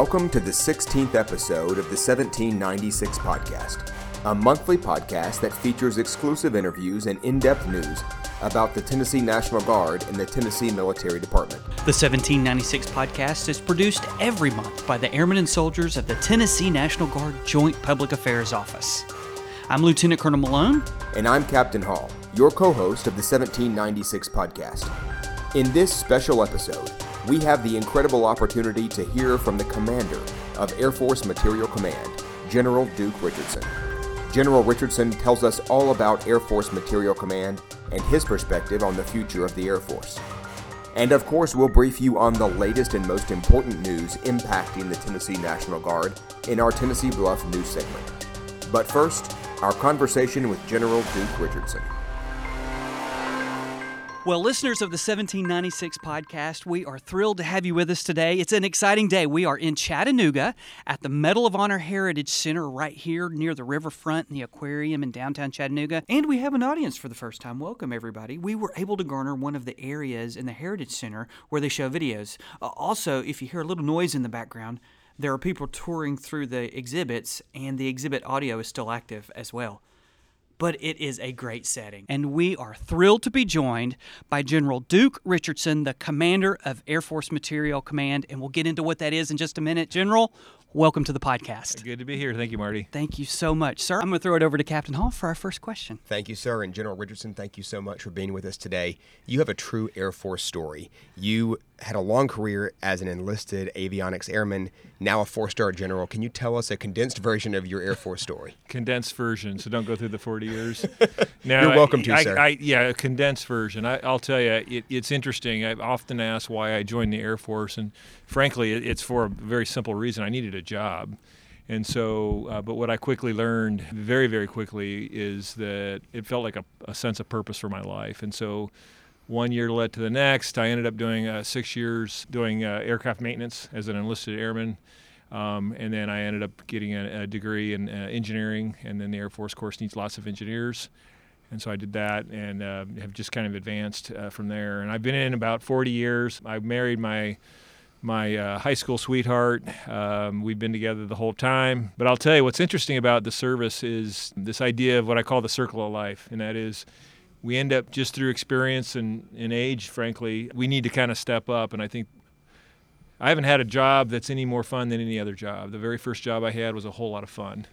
Welcome to the 16th episode of the 1796 podcast, a monthly podcast that features exclusive interviews and in depth news about the Tennessee National Guard and the Tennessee Military Department. The 1796 podcast is produced every month by the airmen and soldiers of the Tennessee National Guard Joint Public Affairs Office. I'm Lieutenant Colonel Malone. And I'm Captain Hall, your co host of the 1796 podcast. In this special episode, we have the incredible opportunity to hear from the commander of Air Force Materiel Command, General Duke Richardson. General Richardson tells us all about Air Force Materiel Command and his perspective on the future of the Air Force. And of course, we'll brief you on the latest and most important news impacting the Tennessee National Guard in our Tennessee Bluff news segment. But first, our conversation with General Duke Richardson. Well, listeners of the 1796 podcast, we are thrilled to have you with us today. It's an exciting day. We are in Chattanooga at the Medal of Honor Heritage Center right here near the riverfront and the aquarium in downtown Chattanooga. And we have an audience for the first time. Welcome, everybody. We were able to garner one of the areas in the Heritage Center where they show videos. Uh, also, if you hear a little noise in the background, there are people touring through the exhibits, and the exhibit audio is still active as well but it is a great setting. And we are thrilled to be joined by General Duke Richardson, the commander of Air Force Materiel Command. And we'll get into what that is in just a minute. General, welcome to the podcast. Good to be here. Thank you, Marty. Thank you so much, sir. I'm going to throw it over to Captain Hall for our first question. Thank you, sir. And General Richardson, thank you so much for being with us today. You have a true Air Force story. You had a long career as an enlisted avionics airman, now a four star general. Can you tell us a condensed version of your Air Force story? condensed version, so don't go through the 40 years. Now, You're welcome to, I, sir. I, yeah, a condensed version. I, will tell you, it, it's interesting. I've often asked why I joined the Air Force, and frankly, it, it's for a very simple reason. I needed a job. And so, uh, but what I quickly learned very, very quickly is that it felt like a, a sense of purpose for my life. And so, one year led to the next. I ended up doing uh, six years doing uh, aircraft maintenance as an enlisted airman. Um, and then I ended up getting a, a degree in uh, engineering, and then the Air Force course needs lots of engineers. And so I did that and uh, have just kind of advanced uh, from there. And I've been in about 40 years. I married my my uh, high school sweetheart. Um, we've been together the whole time. But I'll tell you what's interesting about the service is this idea of what I call the circle of life, and that is we end up just through experience and, and age, frankly, we need to kind of step up. And I think I haven't had a job that's any more fun than any other job. The very first job I had was a whole lot of fun.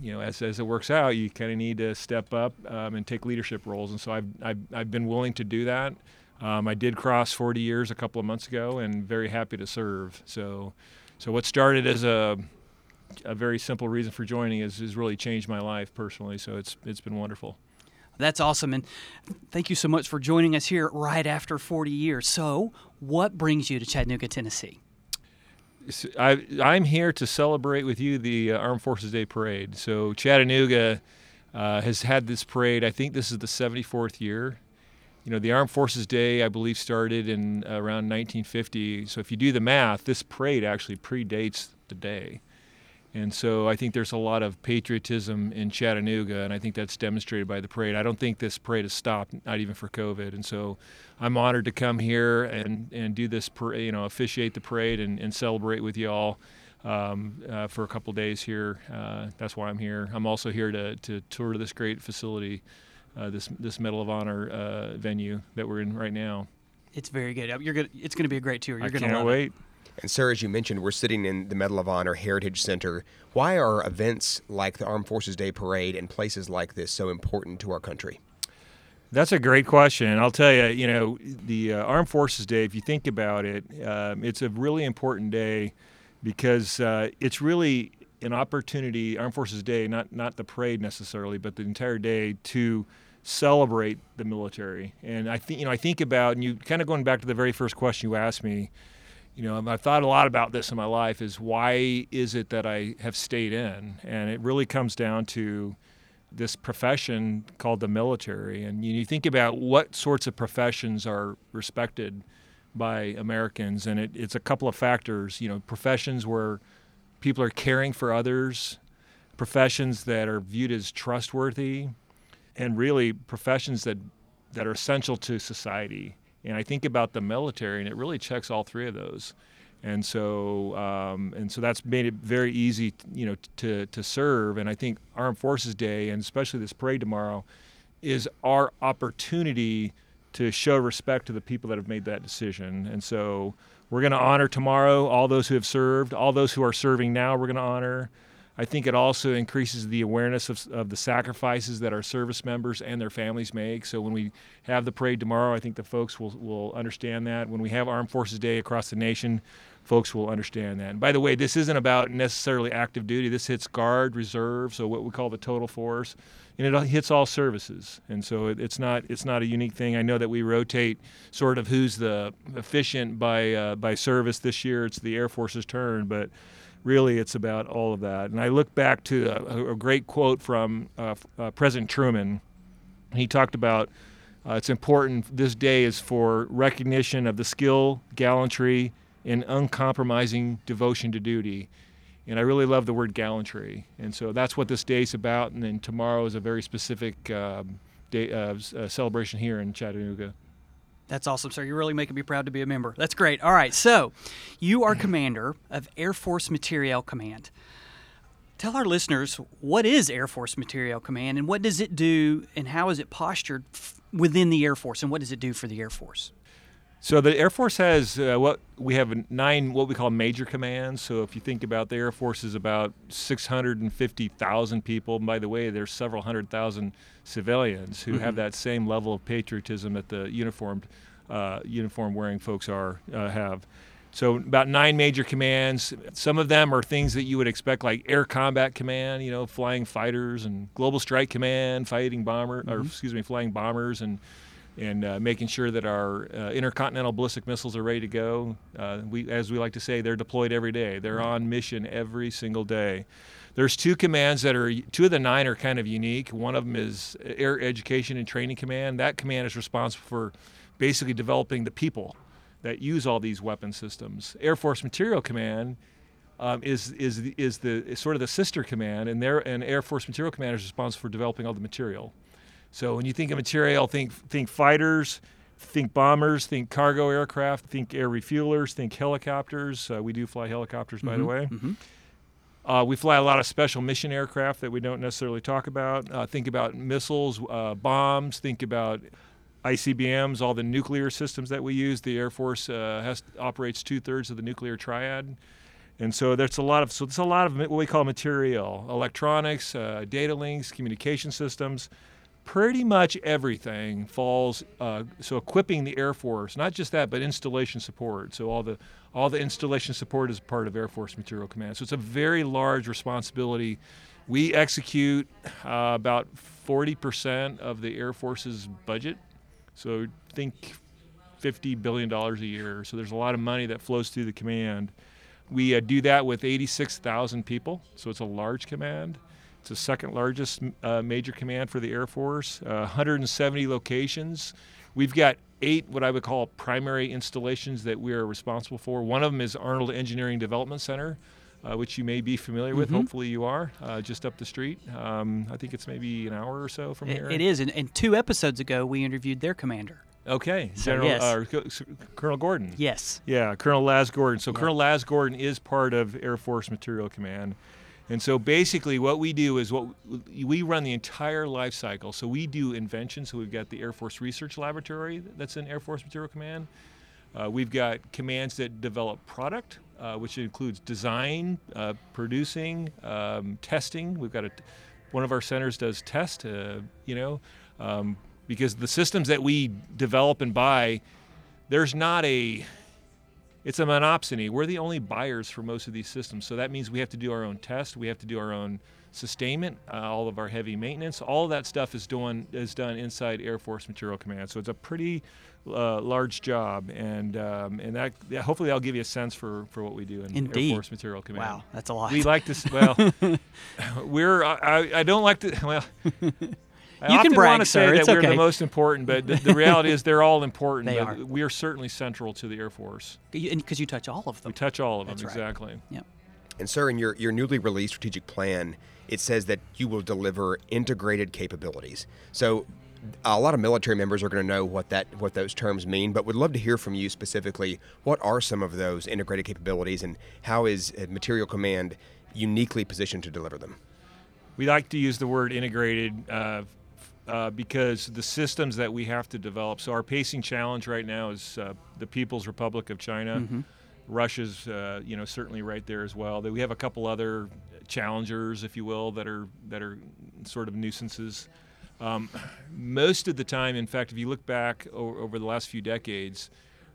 You know, as, as it works out, you kind of need to step up um, and take leadership roles. And so I've, I've, I've been willing to do that. Um, I did cross 40 years a couple of months ago and very happy to serve. So, so what started as a, a very simple reason for joining has, has really changed my life personally. So it's, it's been wonderful. That's awesome. And thank you so much for joining us here right after 40 years. So, what brings you to Chattanooga, Tennessee? I, am here to celebrate with you the uh, Armed Forces Day Parade. So, Chattanooga uh, has had this parade, I think this is the 74th year. You know, the Armed Forces Day, I believe, started in around 1950. So, if you do the math, this parade actually predates the day. And so I think there's a lot of patriotism in Chattanooga, and I think that's demonstrated by the parade. I don't think this parade has stopped, not even for COVID. And so I'm honored to come here and, and do this, parade, you know, officiate the parade and, and celebrate with you all um, uh, for a couple days here. Uh, that's why I'm here. I'm also here to, to tour this great facility, uh, this, this Medal of Honor uh, venue that we're in right now. It's very good. You're good. It's going to be a great tour. You're going to love wait. It. And, sir, as you mentioned, we're sitting in the Medal of Honor Heritage Center. Why are events like the Armed Forces Day Parade and places like this so important to our country? That's a great question. I'll tell you, you know, the uh, Armed Forces Day, if you think about it, um, it's a really important day because uh, it's really an opportunity, Armed Forces Day, not, not the parade necessarily, but the entire day to celebrate the military. And I think, you know, I think about, and you kind of going back to the very first question you asked me, you know, I've thought a lot about this in my life is why is it that I have stayed in? And it really comes down to this profession called the military. And you think about what sorts of professions are respected by Americans, and it, it's a couple of factors. You know, professions where people are caring for others, professions that are viewed as trustworthy, and really professions that that are essential to society. And I think about the military, and it really checks all three of those. and so um, and so that's made it very easy, you know, to to serve. And I think Armed Forces Day, and especially this parade tomorrow, is our opportunity to show respect to the people that have made that decision. And so we're going to honor tomorrow all those who have served, all those who are serving now. We're going to honor. I think it also increases the awareness of, of, the sacrifices that our service members and their families make. So when we have the parade tomorrow, I think the folks will, will understand that. When we have Armed Forces Day across the nation, folks will understand that. And by the way, this isn't about necessarily active duty. This hits Guard, Reserve, so what we call the total force, and it hits all services. And so it, it's not it's not a unique thing. I know that we rotate sort of who's the efficient by uh, by service this year. It's the Air Force's turn, but really it's about all of that. And I look back to a, a great quote from uh, uh, President Truman. He talked about uh, it's important this day is for recognition of the skill, gallantry, and uncompromising devotion to duty. And I really love the word gallantry. And so that's what this day is about. And then tomorrow is a very specific um, day, uh, celebration here in Chattanooga. That's awesome, sir. You're really making me proud to be a member. That's great. All right, so you are mm. commander of Air Force Materiel Command. Tell our listeners what is Air Force Materiel Command and what does it do and how is it postured within the Air Force and what does it do for the Air Force? So the Air Force has uh, what we have nine what we call major commands. So if you think about the Air Force is about 650,000 people. And by the way, there's several hundred thousand civilians who mm-hmm. have that same level of patriotism that the uniformed uh, uniform wearing folks are uh, have. So about nine major commands. Some of them are things that you would expect, like Air Combat Command, you know, flying fighters, and Global Strike Command, fighting bomber, mm-hmm. or excuse me, flying bombers, and and uh, making sure that our uh, intercontinental ballistic missiles are ready to go. Uh, we, as we like to say, they're deployed every day. They're on mission every single day. There's two commands that are two of the nine are kind of unique. One of them is Air Education and Training Command. That command is responsible for basically developing the people that use all these weapon systems. Air Force Materiel Command um, is is is the is sort of the sister command, and their and Air Force Materiel Command is responsible for developing all the material. So when you think of material, think think fighters, think bombers, think cargo aircraft, think air refuelers, think helicopters. Uh, we do fly helicopters, by mm-hmm, the way. Mm-hmm. Uh, we fly a lot of special mission aircraft that we don't necessarily talk about. Uh, think about missiles, uh, bombs. Think about ICBMs, all the nuclear systems that we use. The Air Force uh, has operates two thirds of the nuclear triad. And so there's a lot of so there's a lot of what we call material, electronics, uh, data links, communication systems pretty much everything falls uh, so equipping the air force not just that but installation support. So all the all the installation support is part of air force materiel command. So it's a very large responsibility. We execute uh, about 40% of the air force's budget. So think 50 billion dollars a year. So there's a lot of money that flows through the command. We uh, do that with 86,000 people. So it's a large command it's the second largest uh, major command for the Air Force, uh, 170 locations. We've got eight what I would call primary installations that we are responsible for. One of them is Arnold Engineering Development Center, uh, which you may be familiar with. Mm-hmm. Hopefully, you are uh, just up the street. Um, I think it's maybe an hour or so from it, here. It is. And, and, two episodes ago, we interviewed their commander. Okay, General yes. uh, Colonel Gordon. Yes. Yeah, Colonel Laz Gordon. So yeah. Colonel Laz Gordon is part of Air Force Materiel Command. And so basically, what we do is what we run the entire life cycle. So we do inventions. So we've got the Air Force Research Laboratory that's in Air Force Materiel Command. Uh, we've got commands that develop product, uh, which includes design, uh, producing, um, testing. We've got a, one of our centers does test. Uh, you know, um, because the systems that we develop and buy, there's not a it's a monopsony. We're the only buyers for most of these systems, so that means we have to do our own test. We have to do our own sustainment, uh, all of our heavy maintenance. All that stuff is done is done inside Air Force Materiel Command. So it's a pretty uh, large job, and um, and that yeah, hopefully that'll give you a sense for, for what we do in Indeed. Air Force Materiel Command. Wow, that's a lot. We like to well, we're I, I don't like to well. I you can brag, want to say it's that okay. we're the most important, but the, the reality is they're all important. they but are. We are certainly central to the Air Force. Because you, touch all of them. We touch all of That's them, right. exactly. Yep. And sir, in your, your newly released strategic plan, it says that you will deliver integrated capabilities. So a lot of military members are going to know what that what those terms mean, but would love to hear from you specifically. What are some of those integrated capabilities, and how is uh, Materiel Command uniquely positioned to deliver them? We like to use the word integrated uh, uh, because the systems that we have to develop. So our pacing challenge right now is uh, the People's Republic of China. Mm-hmm. Russia's, uh, you know, certainly right there as well. We have a couple other challengers, if you will, that are that are sort of nuisances. Um, most of the time, in fact, if you look back over, over the last few decades,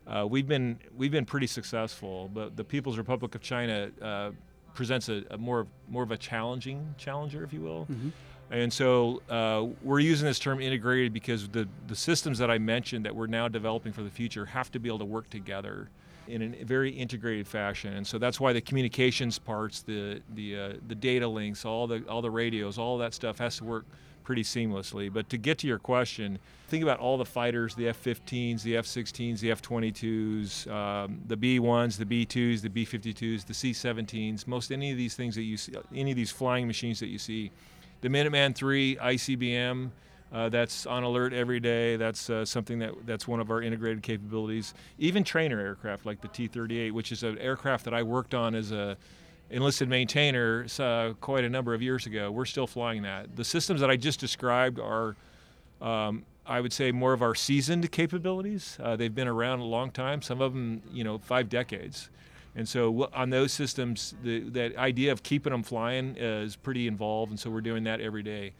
uh, we've been we've been pretty successful. But the People's Republic of China uh, presents a, a, more more of a challenging challenger, if you will. Mm-hmm. And so uh, we're using this term integrated because the, the systems that I mentioned that we're now developing for the future have to be able to work together in a very integrated fashion. And so that's why the communications parts, the the uh, the data links, all the all the radios, all that stuff has to work pretty seamlessly. But to get to your question, think about all the fighters, the F-15s, the F-16s, the F-22s, um, the B-1s, the B-2s, the B-52s, the C-17s, most any of these things that you see, any of these flying machines that you see the Minuteman 3 ICBM. Uh, that's on alert every day. That's uh, something that that's one of our integrated capabilities. Even trainer aircraft like the T-38, which is an aircraft that I worked on as a enlisted maintainer uh, quite a number of years ago. We're still flying that. The systems that I just described are, um, I would say, more of our seasoned capabilities. Uh, they've been around a long time. Some of them, you know, five decades. And so on those systems, the, that idea of keeping them flying uh, is pretty involved, and so we're doing that every day.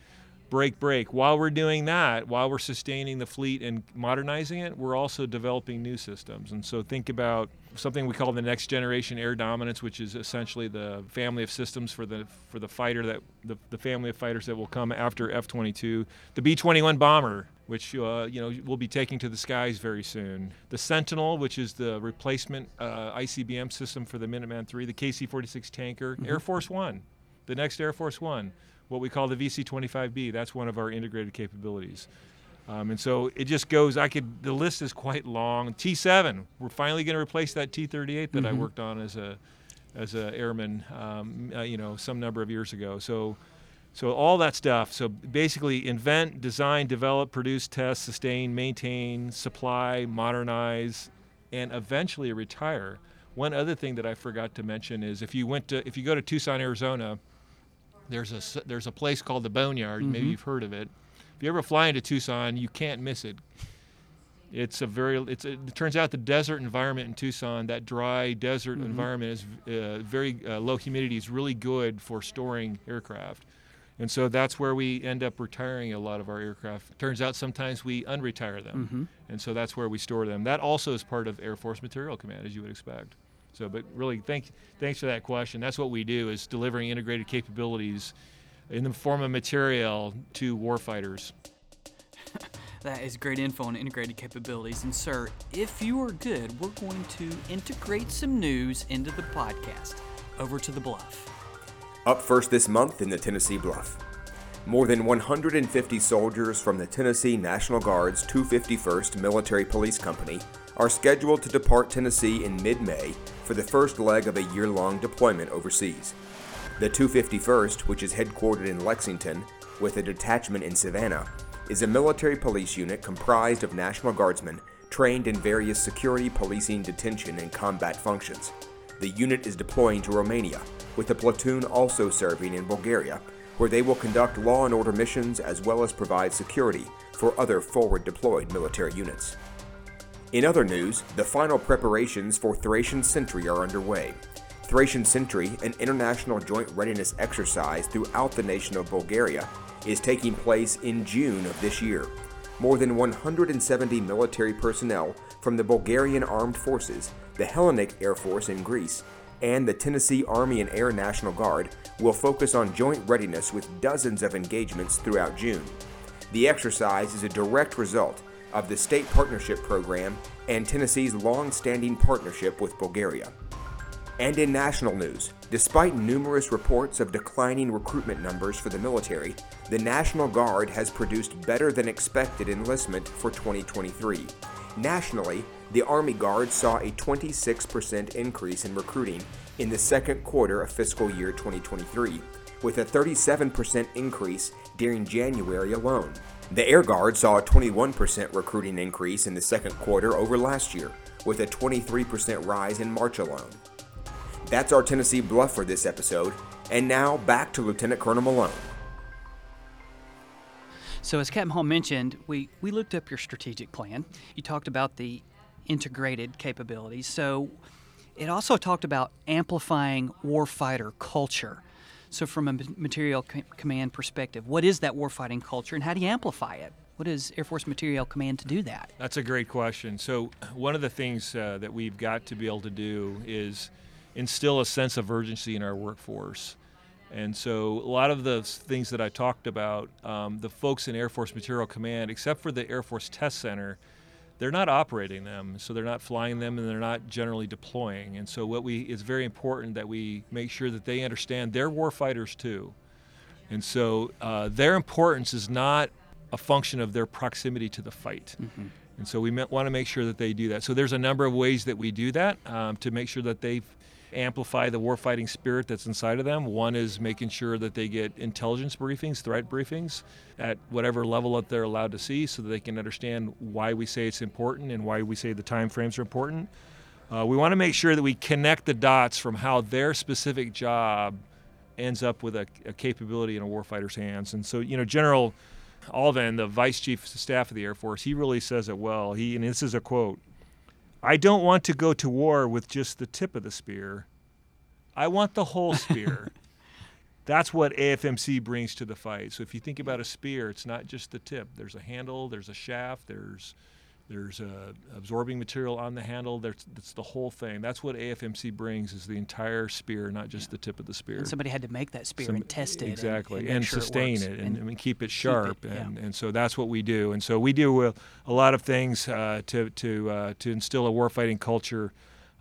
Break, break. While we're doing that, while we're sustaining the fleet and modernizing it, we're also developing new systems. And so think about something we call the next generation air dominance, which is essentially the family of systems for the for the fighter that the, the family of fighters that will come after F-22. The B-21 bomber which uh, you know we'll be taking to the skies very soon. The Sentinel, which is the replacement uh, ICBM system for the Minuteman III, the KC-46 tanker, mm-hmm. Air Force One, the next Air Force One, what we call the VC-25B. That's one of our integrated capabilities. Um, and so it just goes. I could. The list is quite long. T7. We're finally going to replace that T38 that mm-hmm. I worked on as a as a airman. Um, uh, you know, some number of years ago. So so all that stuff. So basically, invent, design, develop, produce, test, sustain, maintain, supply, modernize, and eventually retire. One other thing that I forgot to mention is if you went to if you go to Tucson, Arizona, there's a there's a place called the Boneyard. Mm-hmm. Maybe you've heard of it. If you ever fly into Tucson, you can't miss it. It's a very it's a, it turns out the desert environment in Tucson, that dry desert mm-hmm. environment is uh, very uh, low humidity is really good for storing aircraft. And so that's where we end up retiring a lot of our aircraft. Turns out sometimes we unretire them. Mm-hmm. And so that's where we store them. That also is part of Air Force Materiel Command, as you would expect. So, but really, thank, thanks for that question. That's what we do is delivering integrated capabilities in the form of material to warfighters. that is great info on integrated capabilities. And, sir, if you are good, we're going to integrate some news into the podcast. Over to the bluff. Up first this month in the Tennessee Bluff. More than 150 soldiers from the Tennessee National Guard's 251st Military Police Company are scheduled to depart Tennessee in mid May for the first leg of a year long deployment overseas. The 251st, which is headquartered in Lexington with a detachment in Savannah, is a military police unit comprised of National Guardsmen trained in various security, policing, detention, and combat functions. The unit is deploying to Romania with the platoon also serving in Bulgaria, where they will conduct law and order missions as well as provide security for other forward deployed military units. In other news, the final preparations for Thracian Sentry are underway. Thracian Sentry, an international joint readiness exercise throughout the nation of Bulgaria, is taking place in June of this year. More than 170 military personnel from the Bulgarian Armed Forces, the Hellenic Air Force in Greece, and the Tennessee Army and Air National Guard will focus on joint readiness with dozens of engagements throughout June. The exercise is a direct result of the State Partnership Program and Tennessee's long standing partnership with Bulgaria. And in national news, despite numerous reports of declining recruitment numbers for the military, the National Guard has produced better than expected enlistment for 2023. Nationally, the Army Guard saw a 26% increase in recruiting in the second quarter of fiscal year 2023, with a 37% increase during January alone. The Air Guard saw a 21% recruiting increase in the second quarter over last year, with a 23% rise in March alone. That's our Tennessee Bluff for this episode, and now back to Lieutenant Colonel Malone. So, as Captain Hall mentioned, we, we looked up your strategic plan. You talked about the integrated capabilities. So, it also talked about amplifying warfighter culture. So, from a material command perspective, what is that warfighting culture and how do you amplify it? What is Air Force Materiel Command to do that? That's a great question. So, one of the things uh, that we've got to be able to do is instill a sense of urgency in our workforce. And so, a lot of the things that I talked about, um, the folks in Air Force Materiel Command, except for the Air Force Test Center, they're not operating them, so they're not flying them, and they're not generally deploying. And so, what we it's very important that we make sure that they understand they're warfighters too. And so, uh, their importance is not a function of their proximity to the fight. Mm-hmm. And so, we want to make sure that they do that. So, there's a number of ways that we do that um, to make sure that they amplify the warfighting spirit that's inside of them. One is making sure that they get intelligence briefings, threat briefings at whatever level that they're allowed to see so that they can understand why we say it's important and why we say the time frames are important. Uh, we want to make sure that we connect the dots from how their specific job ends up with a, a capability in a warfighter's hands. And so, you know, General Allvin, the Vice Chief of Staff of the Air Force, he really says it well. He and this is a quote. I don't want to go to war with just the tip of the spear. I want the whole spear. That's what AFMC brings to the fight. So if you think about a spear, it's not just the tip. There's a handle, there's a shaft, there's there's a absorbing material on the handle. There's that's the whole thing. That's what AFMC brings is the entire spear, not just yeah. the tip of the spear. And somebody had to make that spear Some, and test it exactly and, and, and sure sustain it, it and, and, keep it sharp. Keep it, and, yeah. and so that's what we do. And so we do a, a lot of things uh, to to uh, to instill a warfighting culture.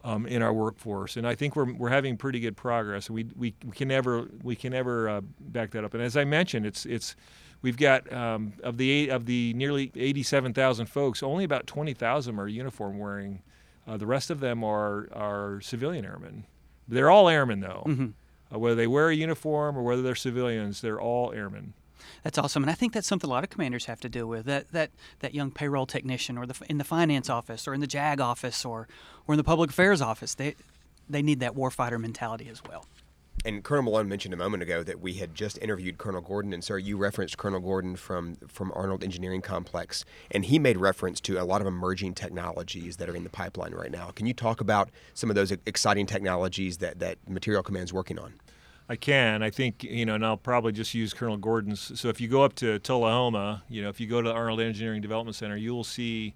Um, in our workforce, and I think we're, we're having pretty good progress. We, we, we can never we can never uh, back that up. And as I mentioned, it's it's We've got um, of the of the nearly 87,000 folks, only about 20,000 are uniform wearing. Uh, the rest of them are are civilian airmen. They're all airmen though. Mm-hmm. Uh, whether they wear a uniform or whether they're civilians, they're all airmen. That's awesome, and I think that's something a lot of commanders have to deal with. That that that young payroll technician, or the in the finance office, or in the JAG office, or or in the public affairs office, they they need that warfighter mentality as well. And Colonel Malone mentioned a moment ago that we had just interviewed Colonel Gordon, and sir, you referenced Colonel Gordon from from Arnold Engineering Complex, and he made reference to a lot of emerging technologies that are in the pipeline right now. Can you talk about some of those exciting technologies that that Materiel Command is working on? I can. I think you know, and I'll probably just use Colonel Gordon's. So if you go up to Tullahoma, you know, if you go to the Arnold Engineering Development Center, you will see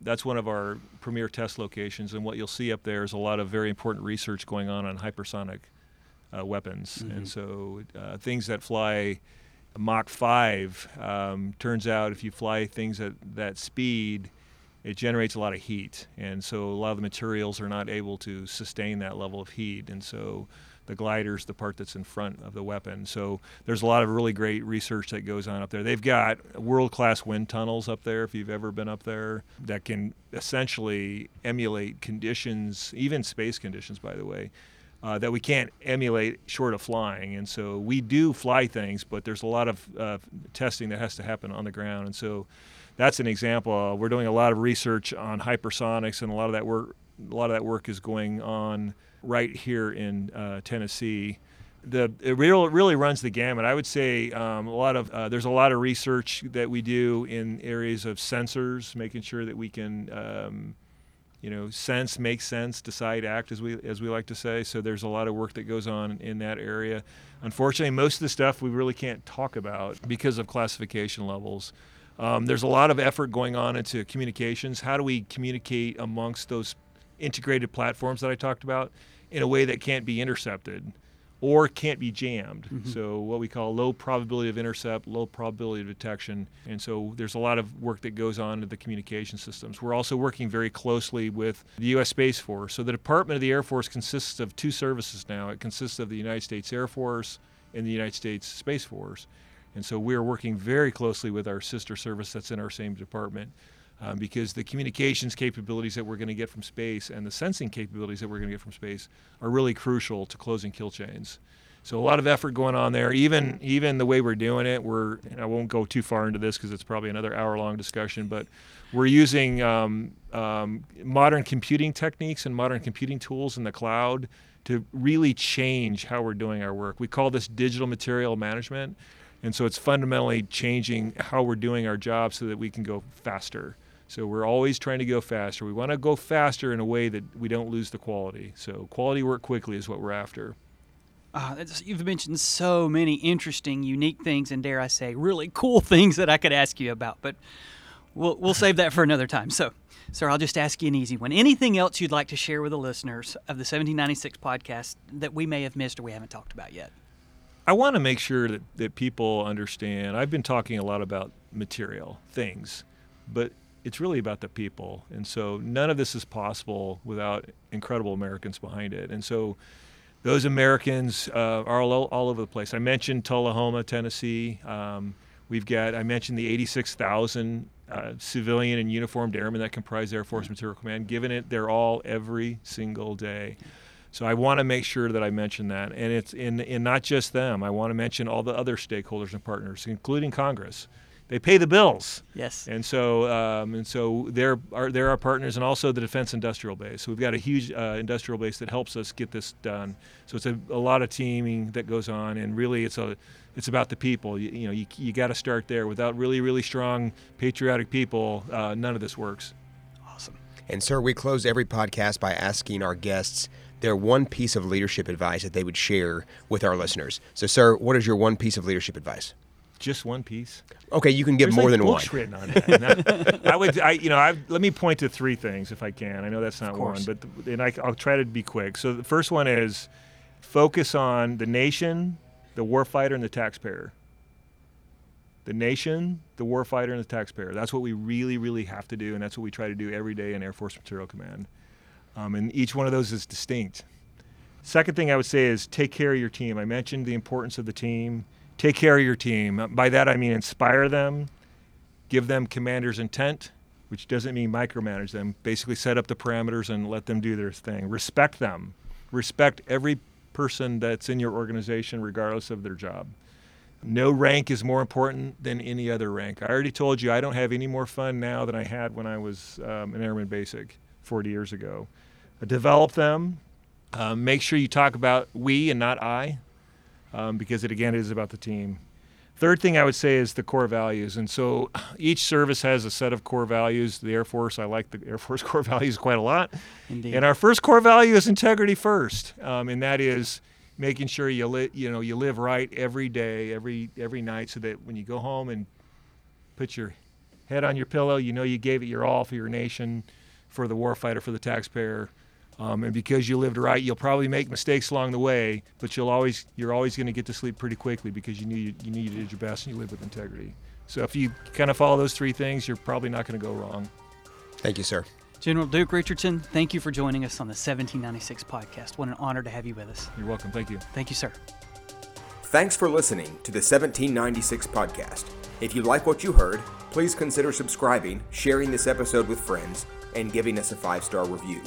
that's one of our premier test locations, and what you'll see up there is a lot of very important research going on on hypersonic uh, weapons. Mm-hmm. And so uh, things that fly Mach 5, um, turns out if you fly things at that speed, it generates a lot of heat. And so a lot of the materials are not able to sustain that level of heat. And so the glider is the part that's in front of the weapon. So there's a lot of really great research that goes on up there. They've got world class wind tunnels up there, if you've ever been up there, that can essentially emulate conditions, even space conditions, by the way, uh, that we can't emulate short of flying. And so we do fly things, but there's a lot of uh, testing that has to happen on the ground. And so that's an example. Uh, we're doing a lot of research on hypersonics, and a lot of that work, a lot of that work is going on right here in uh, Tennessee. The it really, really runs the gamut. I would say um, a lot of uh, there's a lot of research that we do in areas of sensors, making sure that we can um, you know, sense, make sense, decide, act, as we as we like to say. So there's a lot of work that goes on in that area. Unfortunately, most of the stuff we really can't talk about because of classification levels. Um, there's a lot of effort going on into communications. How do we communicate amongst those integrated platforms that I talked about in a way that can't be intercepted? Or can't be jammed. Mm-hmm. So what we call low probability of intercept, low probability of detection. And so there's a lot of work that goes on to the communication systems. We're also working very closely with the U.S. Space Force. So the Department of the Air Force consists of two services now. It consists of the United States Air Force and the United States Space Force. And so we're working very closely with our sister service that's in our same department. Um, because the communications capabilities that we're going to get from space and the sensing capabilities that we're going to get from space are really crucial to closing kill chains. So a lot of effort going on there. Even even the way we're doing it, we're I won't go too far into this because it's probably another hour long discussion, but we're using um, um, modern computing techniques and modern computing tools in the cloud to really change how we're doing our work. We call this digital materiel management. And so it's fundamentally changing how we're doing our job so that we can go faster. So we're always trying to go faster. We want to go faster in a way that we don't lose the quality. So quality work quickly is what we're after. Uh, you've mentioned so many interesting, unique things, and dare I say, really cool things that I could ask you about. But we'll we'll save that for another time. So, sir, I'll just ask you an easy one. Anything else you'd like to share with the listeners of the 1796 podcast that we may have missed or we haven't talked about yet? I want to make sure that, that people understand. I've been talking a lot about material things, but it's really about the people. And so none of this is possible without incredible Americans behind it. And so those Americans uh, are all, all, over the place. I mentioned Tullahoma, Tennessee. Um, we've got, I mentioned the 86,000 uh, civilian and uniformed airmen that comprise Air Force Materiel Command, given it they're all every single day. So I want to make sure that I mention that, and it's in, in not just them. I want to mention all the other stakeholders and partners, including Congress. They pay the bills. Yes. And so um, and so they're our, they're our partners, and also the Defense Industrial Base. So we've got a huge uh, industrial base that helps us get this done. So it's a, a lot of teaming that goes on, and really it's a it's about the people. You, you know, you, you got to start there. Without really, really strong patriotic people, uh, none of this works. Awesome. And, sir, we close every podcast by asking our guests their one piece of leadership advice that they would share with our listeners. So, sir, what is your one piece of leadership advice? Just one piece. Okay, you can give There's more like than books one. written on that. I would, I, you know, I, let me point to three things if I can. I know that's not one, but the, and I, I'll try to be quick. So the first one is focus on the nation, the warfighter, and the taxpayer. The nation, the warfighter, and the taxpayer. That's what we really, really have to do, and that's what we try to do every day in Air Force Materiel Command. Um, and each one of those is distinct. Second thing I would say is take care of your team. I mentioned the importance of the team. Take care of your team. By that I mean inspire them, give them commander's intent, which doesn't mean micromanage them. Basically, set up the parameters and let them do their thing. Respect them. Respect every person that's in your organization, regardless of their job. No rank is more important than any other rank. I already told you I don't have any more fun now than I had when I was um, an airman basic 40 years ago. Uh, develop them. Um, make sure you talk about we and not I, um, because it again is about the team. Third thing I would say is the core values. And so each service has a set of core values. The Air Force, I like the Air Force core values quite a lot. Indeed. And our first core value is integrity first, um, and that is making sure you li- you know you live right every day, every every night, so that when you go home and put your head on your pillow, you know you gave it your all for your nation, for the warfighter, for the taxpayer. Um, and because you lived right, you'll probably make mistakes along the way, but you'll always you're always going to get to sleep pretty quickly because you knew you, you knew you did your best and you lived with integrity. So if you kind of follow those three things, you're probably not going to go wrong. Thank you, sir. General Duke Richardson, thank you for joining us on the 1796 podcast. What an honor to have you with us. You're welcome. Thank you. Thank you, sir. Thanks for listening to the 1796 podcast. If you like what you heard, please consider subscribing, sharing this episode with friends, and giving us a five star review.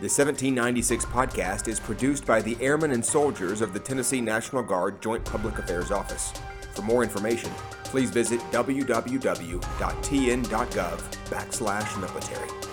The 1796 podcast is produced by the airmen and soldiers of the Tennessee National Guard Joint Public Affairs Office. For more information, please visit www.tn.gov backslash military.